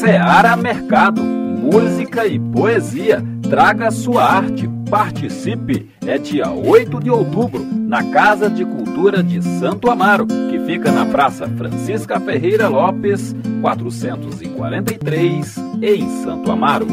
Seara Mercado, música e poesia. Traga sua arte, participe. É dia 8 de outubro, na Casa de Cultura de Santo Amaro, que fica na Praça Francisca Ferreira Lopes, 443, em Santo Amaro.